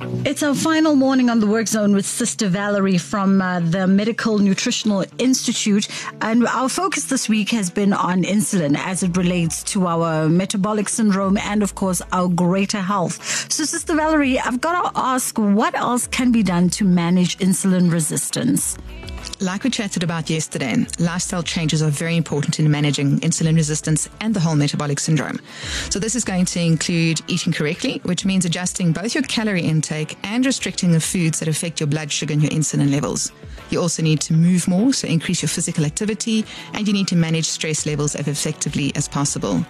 It's our final morning on the work zone with Sister Valerie from uh, the Medical Nutritional Institute. And our focus this week has been on insulin as it relates to our metabolic syndrome and, of course, our greater health. So, Sister Valerie, I've got to ask what else can be done to manage insulin resistance? Like we chatted about yesterday, lifestyle changes are very important in managing insulin resistance and the whole metabolic syndrome. So, this is going to include eating correctly, which means adjusting both your calorie intake and restricting the foods that affect your blood sugar and your insulin levels. You also need to move more, so increase your physical activity, and you need to manage stress levels as effectively as possible.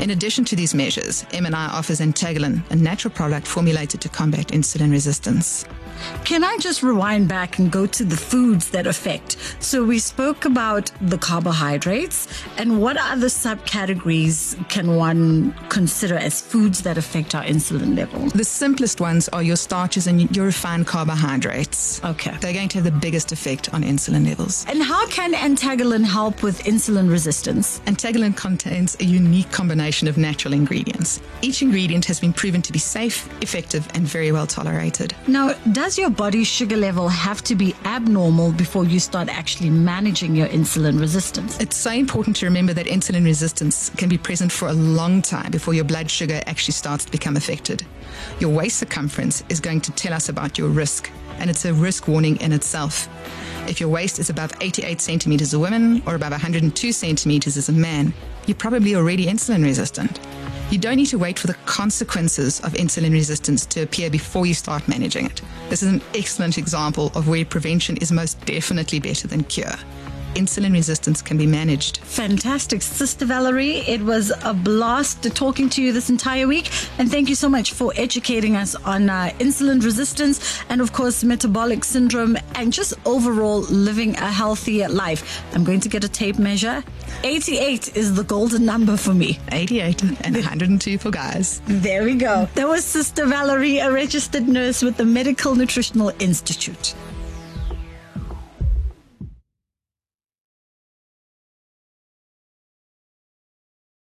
In addition to these measures, MNI offers Antagolin, a natural product formulated to combat insulin resistance. Can I just rewind back and go to the foods that affect? So we spoke about the carbohydrates and what other subcategories can one consider as foods that affect our insulin level? The simplest ones are your starches and your refined carbohydrates. Okay. They're going to have the biggest effect on insulin levels. And how can Antagolin help with insulin resistance? Antagolin contains a unique combination of natural ingredients. Each ingredient has been proven to be safe, effective, and very well tolerated. Now, does your body's sugar level have to be abnormal before you start actually managing your insulin resistance? It's so important to remember that insulin resistance can be present for a long time before your blood sugar actually starts to become affected. Your waist circumference is going to tell us about your risk, and it's a risk warning in itself. If your waist is above 88 centimeters as a woman or above 102 centimeters as a man, you're probably already insulin resistant. You don't need to wait for the consequences of insulin resistance to appear before you start managing it. This is an excellent example of where prevention is most definitely better than cure insulin resistance can be managed. Fantastic. Sister Valerie, it was a blast talking to you this entire week. And thank you so much for educating us on uh, insulin resistance and, of course, metabolic syndrome and just overall living a healthier life. I'm going to get a tape measure. 88 is the golden number for me. 88 and 102 for guys. There we go. That was Sister Valerie, a registered nurse with the Medical Nutritional Institute.